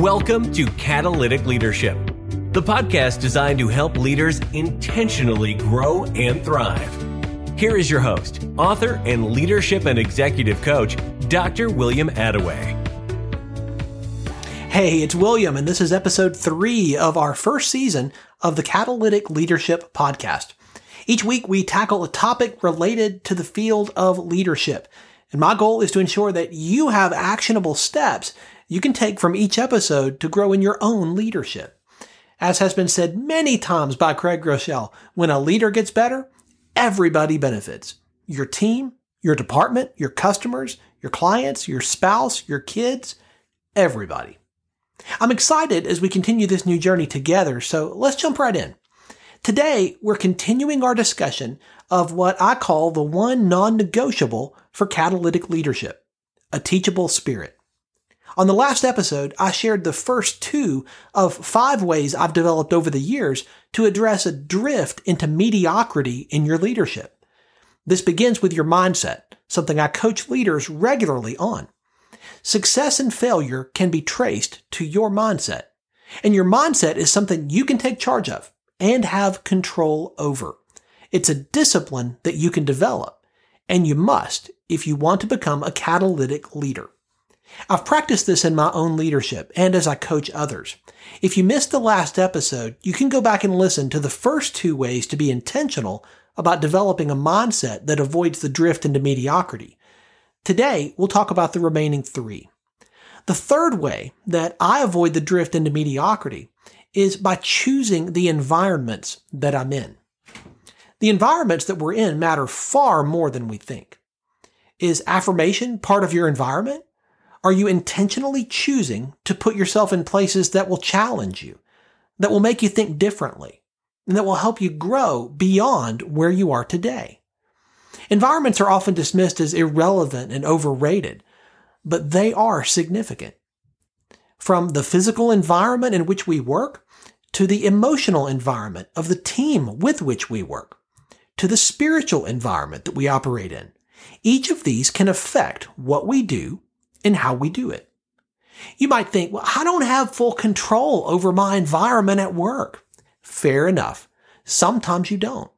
Welcome to Catalytic Leadership, the podcast designed to help leaders intentionally grow and thrive. Here is your host, author, and leadership and executive coach, Dr. William Attaway. Hey, it's William, and this is episode three of our first season of the Catalytic Leadership Podcast. Each week, we tackle a topic related to the field of leadership. And my goal is to ensure that you have actionable steps you can take from each episode to grow in your own leadership. As has been said many times by Craig Groeschel, when a leader gets better, everybody benefits. Your team, your department, your customers, your clients, your spouse, your kids, everybody. I'm excited as we continue this new journey together, so let's jump right in. Today, we're continuing our discussion of what I call the one non-negotiable for catalytic leadership, a teachable spirit. On the last episode, I shared the first two of five ways I've developed over the years to address a drift into mediocrity in your leadership. This begins with your mindset, something I coach leaders regularly on. Success and failure can be traced to your mindset. And your mindset is something you can take charge of and have control over. It's a discipline that you can develop, and you must if you want to become a catalytic leader. I've practiced this in my own leadership and as I coach others. If you missed the last episode, you can go back and listen to the first two ways to be intentional about developing a mindset that avoids the drift into mediocrity. Today, we'll talk about the remaining three. The third way that I avoid the drift into mediocrity is by choosing the environments that I'm in. The environments that we're in matter far more than we think. Is affirmation part of your environment? Are you intentionally choosing to put yourself in places that will challenge you, that will make you think differently, and that will help you grow beyond where you are today? Environments are often dismissed as irrelevant and overrated, but they are significant. From the physical environment in which we work to the emotional environment of the team with which we work to the spiritual environment that we operate in. Each of these can affect what we do in how we do it. You might think, well, I don't have full control over my environment at work. Fair enough. Sometimes you don't.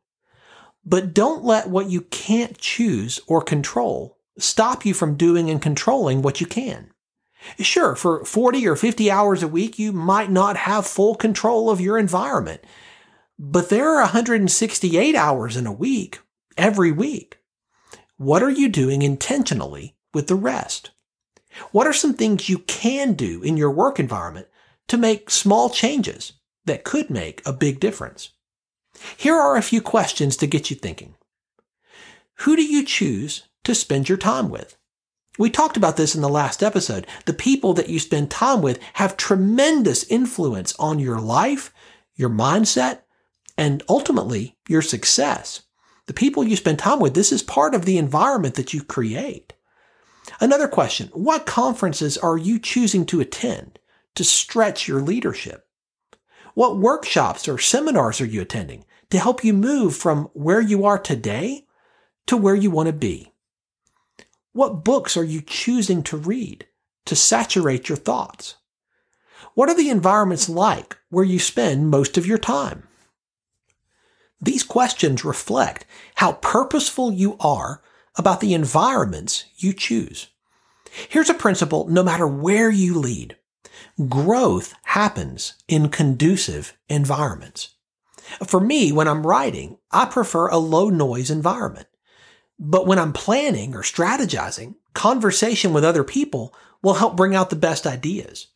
But don't let what you can't choose or control stop you from doing and controlling what you can. Sure, for 40 or 50 hours a week, you might not have full control of your environment, but there are 168 hours in a week, every week. What are you doing intentionally with the rest? What are some things you can do in your work environment to make small changes that could make a big difference? Here are a few questions to get you thinking. Who do you choose to spend your time with? We talked about this in the last episode. The people that you spend time with have tremendous influence on your life, your mindset, and ultimately your success. The people you spend time with, this is part of the environment that you create. Another question What conferences are you choosing to attend to stretch your leadership? What workshops or seminars are you attending to help you move from where you are today to where you want to be? What books are you choosing to read to saturate your thoughts? What are the environments like where you spend most of your time? These questions reflect how purposeful you are about the environments you choose. Here's a principle no matter where you lead. Growth happens in conducive environments. For me, when I'm writing, I prefer a low noise environment. But when I'm planning or strategizing, conversation with other people will help bring out the best ideas.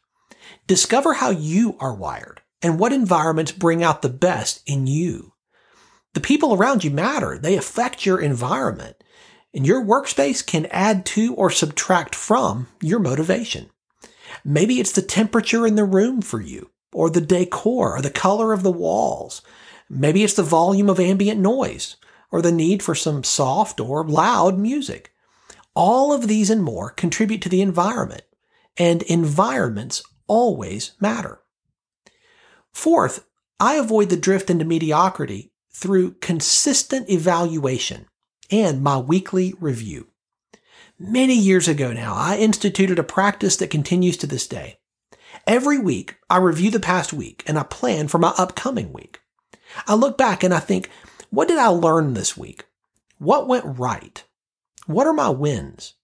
Discover how you are wired and what environments bring out the best in you. The people around you matter. They affect your environment. And your workspace can add to or subtract from your motivation. Maybe it's the temperature in the room for you, or the decor, or the color of the walls. Maybe it's the volume of ambient noise, or the need for some soft or loud music. All of these and more contribute to the environment, and environments always matter. Fourth, I avoid the drift into mediocrity through consistent evaluation and my weekly review. Many years ago now, I instituted a practice that continues to this day. Every week, I review the past week and I plan for my upcoming week. I look back and I think, what did I learn this week? What went right? What are my wins?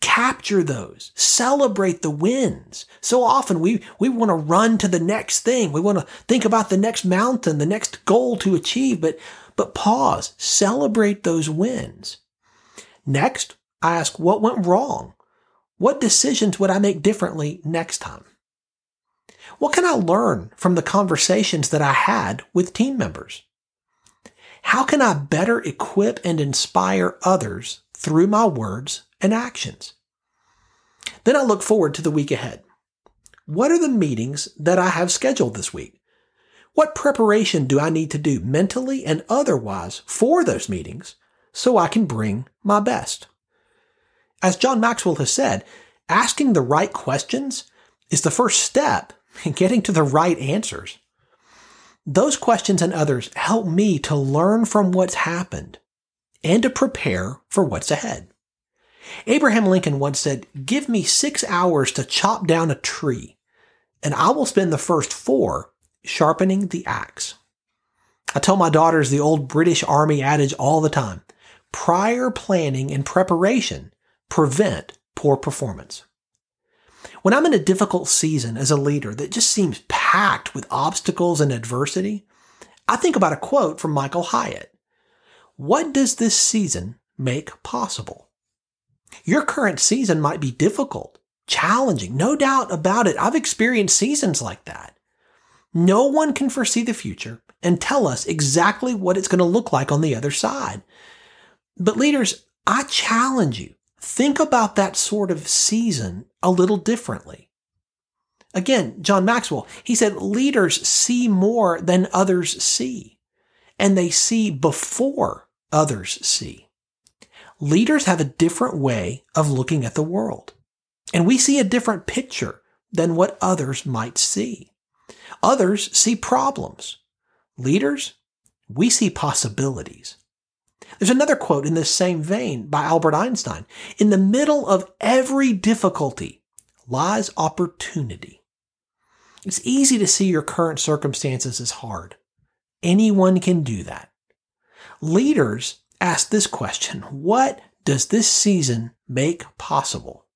Capture those. Celebrate the wins. So often we, we want to run to the next thing. We want to think about the next mountain, the next goal to achieve, but, but pause. Celebrate those wins. Next, I ask what went wrong? What decisions would I make differently next time? What can I learn from the conversations that I had with team members? How can I better equip and inspire others through my words and actions? Then I look forward to the week ahead. What are the meetings that I have scheduled this week? What preparation do I need to do mentally and otherwise for those meetings so I can bring my best? As John Maxwell has said, asking the right questions is the first step in getting to the right answers. Those questions and others help me to learn from what's happened and to prepare for what's ahead. Abraham Lincoln once said, Give me six hours to chop down a tree, and I will spend the first four sharpening the axe. I tell my daughters the old British Army adage all the time prior planning and preparation prevent poor performance. When I'm in a difficult season as a leader that just seems packed with obstacles and adversity, I think about a quote from Michael Hyatt. What does this season make possible? Your current season might be difficult, challenging, no doubt about it. I've experienced seasons like that. No one can foresee the future and tell us exactly what it's going to look like on the other side. But leaders, I challenge you think about that sort of season a little differently. Again, John Maxwell, he said leaders see more than others see, and they see before others see. Leaders have a different way of looking at the world, and we see a different picture than what others might see. Others see problems. Leaders, we see possibilities. There's another quote in this same vein by Albert Einstein. In the middle of every difficulty lies opportunity. It's easy to see your current circumstances as hard. Anyone can do that. Leaders ask this question What does this season make possible?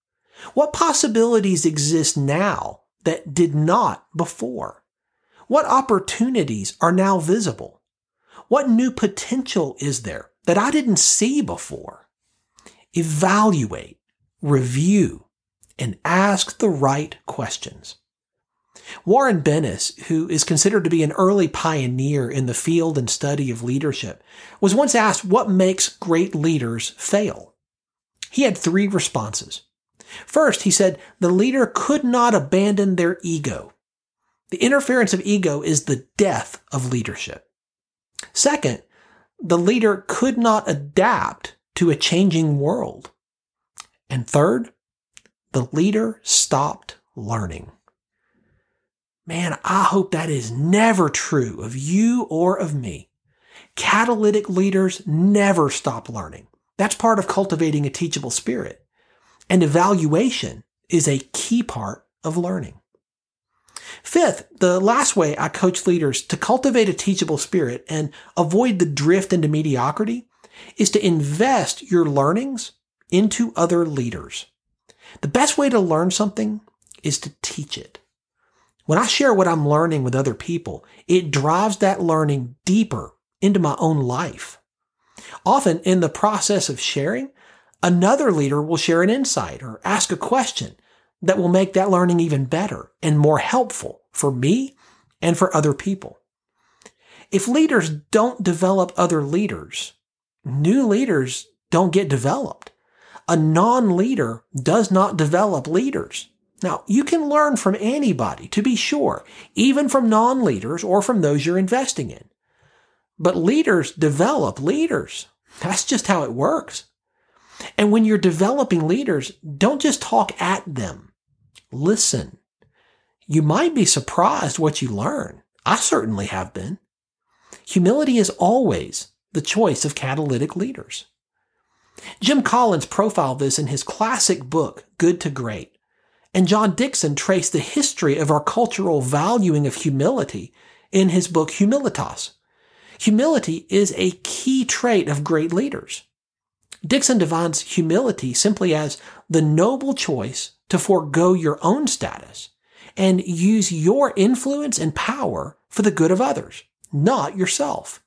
What possibilities exist now that did not before? What opportunities are now visible? What new potential is there that I didn't see before. Evaluate, review, and ask the right questions. Warren Bennis, who is considered to be an early pioneer in the field and study of leadership, was once asked what makes great leaders fail. He had three responses. First, he said the leader could not abandon their ego. The interference of ego is the death of leadership. Second, the leader could not adapt to a changing world. And third, the leader stopped learning. Man, I hope that is never true of you or of me. Catalytic leaders never stop learning. That's part of cultivating a teachable spirit. And evaluation is a key part of learning. Fifth, the last way I coach leaders to cultivate a teachable spirit and avoid the drift into mediocrity is to invest your learnings into other leaders. The best way to learn something is to teach it. When I share what I'm learning with other people, it drives that learning deeper into my own life. Often in the process of sharing, another leader will share an insight or ask a question that will make that learning even better and more helpful for me and for other people. If leaders don't develop other leaders, new leaders don't get developed. A non-leader does not develop leaders. Now, you can learn from anybody, to be sure, even from non-leaders or from those you're investing in. But leaders develop leaders. That's just how it works. And when you're developing leaders, don't just talk at them. Listen. You might be surprised what you learn. I certainly have been. Humility is always the choice of catalytic leaders. Jim Collins profiled this in his classic book, Good to Great. And John Dickson traced the history of our cultural valuing of humility in his book Humilitas. Humility is a key trait of great leaders. Dickson defines humility simply as the noble choice to forego your own status and use your influence and power for the good of others, not yourself.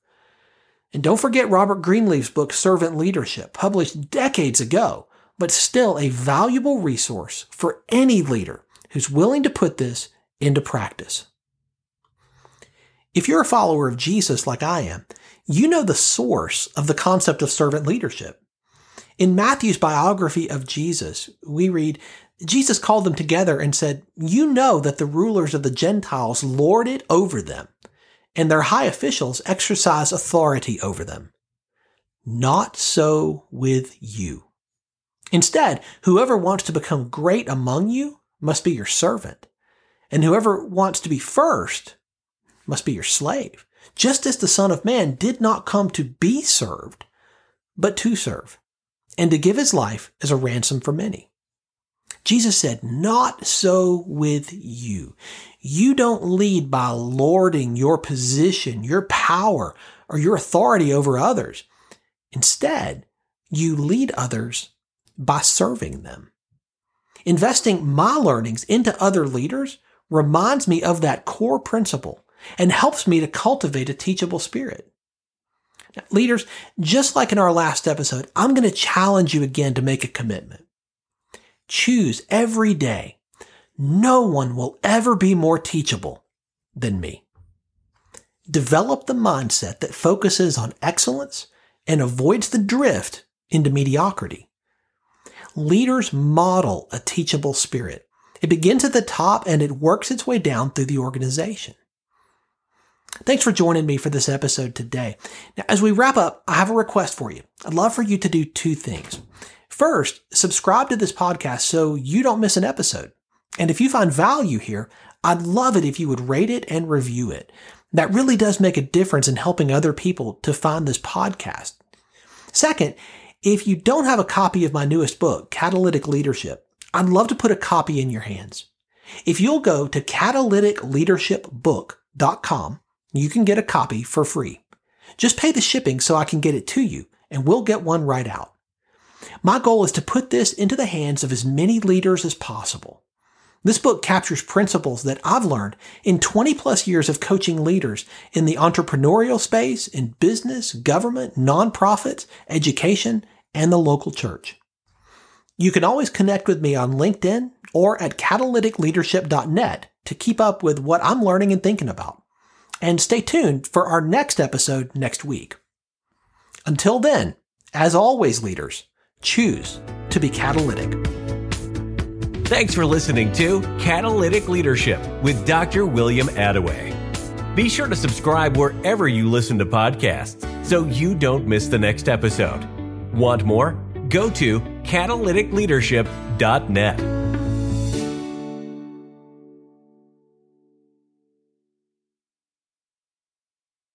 And don't forget Robert Greenleaf's book, Servant Leadership, published decades ago, but still a valuable resource for any leader who's willing to put this into practice. If you're a follower of Jesus like I am, you know the source of the concept of servant leadership. In Matthew's biography of Jesus, we read, Jesus called them together and said, You know that the rulers of the Gentiles lord it over them, and their high officials exercise authority over them. Not so with you. Instead, whoever wants to become great among you must be your servant, and whoever wants to be first must be your slave, just as the Son of Man did not come to be served, but to serve, and to give his life as a ransom for many. Jesus said, Not so with you. You don't lead by lording your position, your power, or your authority over others. Instead, you lead others by serving them. Investing my learnings into other leaders reminds me of that core principle and helps me to cultivate a teachable spirit. Leaders, just like in our last episode, I'm going to challenge you again to make a commitment. Choose every day. No one will ever be more teachable than me. Develop the mindset that focuses on excellence and avoids the drift into mediocrity. Leaders model a teachable spirit. It begins at the top and it works its way down through the organization. Thanks for joining me for this episode today. Now, as we wrap up, I have a request for you. I'd love for you to do two things. First, subscribe to this podcast so you don't miss an episode. And if you find value here, I'd love it if you would rate it and review it. That really does make a difference in helping other people to find this podcast. Second, if you don't have a copy of my newest book, Catalytic Leadership, I'd love to put a copy in your hands. If you'll go to catalyticleadershipbook.com you can get a copy for free. Just pay the shipping so I can get it to you, and we'll get one right out. My goal is to put this into the hands of as many leaders as possible. This book captures principles that I've learned in 20 plus years of coaching leaders in the entrepreneurial space, in business, government, nonprofits, education, and the local church. You can always connect with me on LinkedIn or at catalyticleadership.net to keep up with what I'm learning and thinking about and stay tuned for our next episode next week. Until then, as always, leaders, choose to be catalytic. Thanks for listening to Catalytic Leadership with Dr. William Attaway. Be sure to subscribe wherever you listen to podcasts so you don't miss the next episode. Want more? Go to catalyticleadership.net.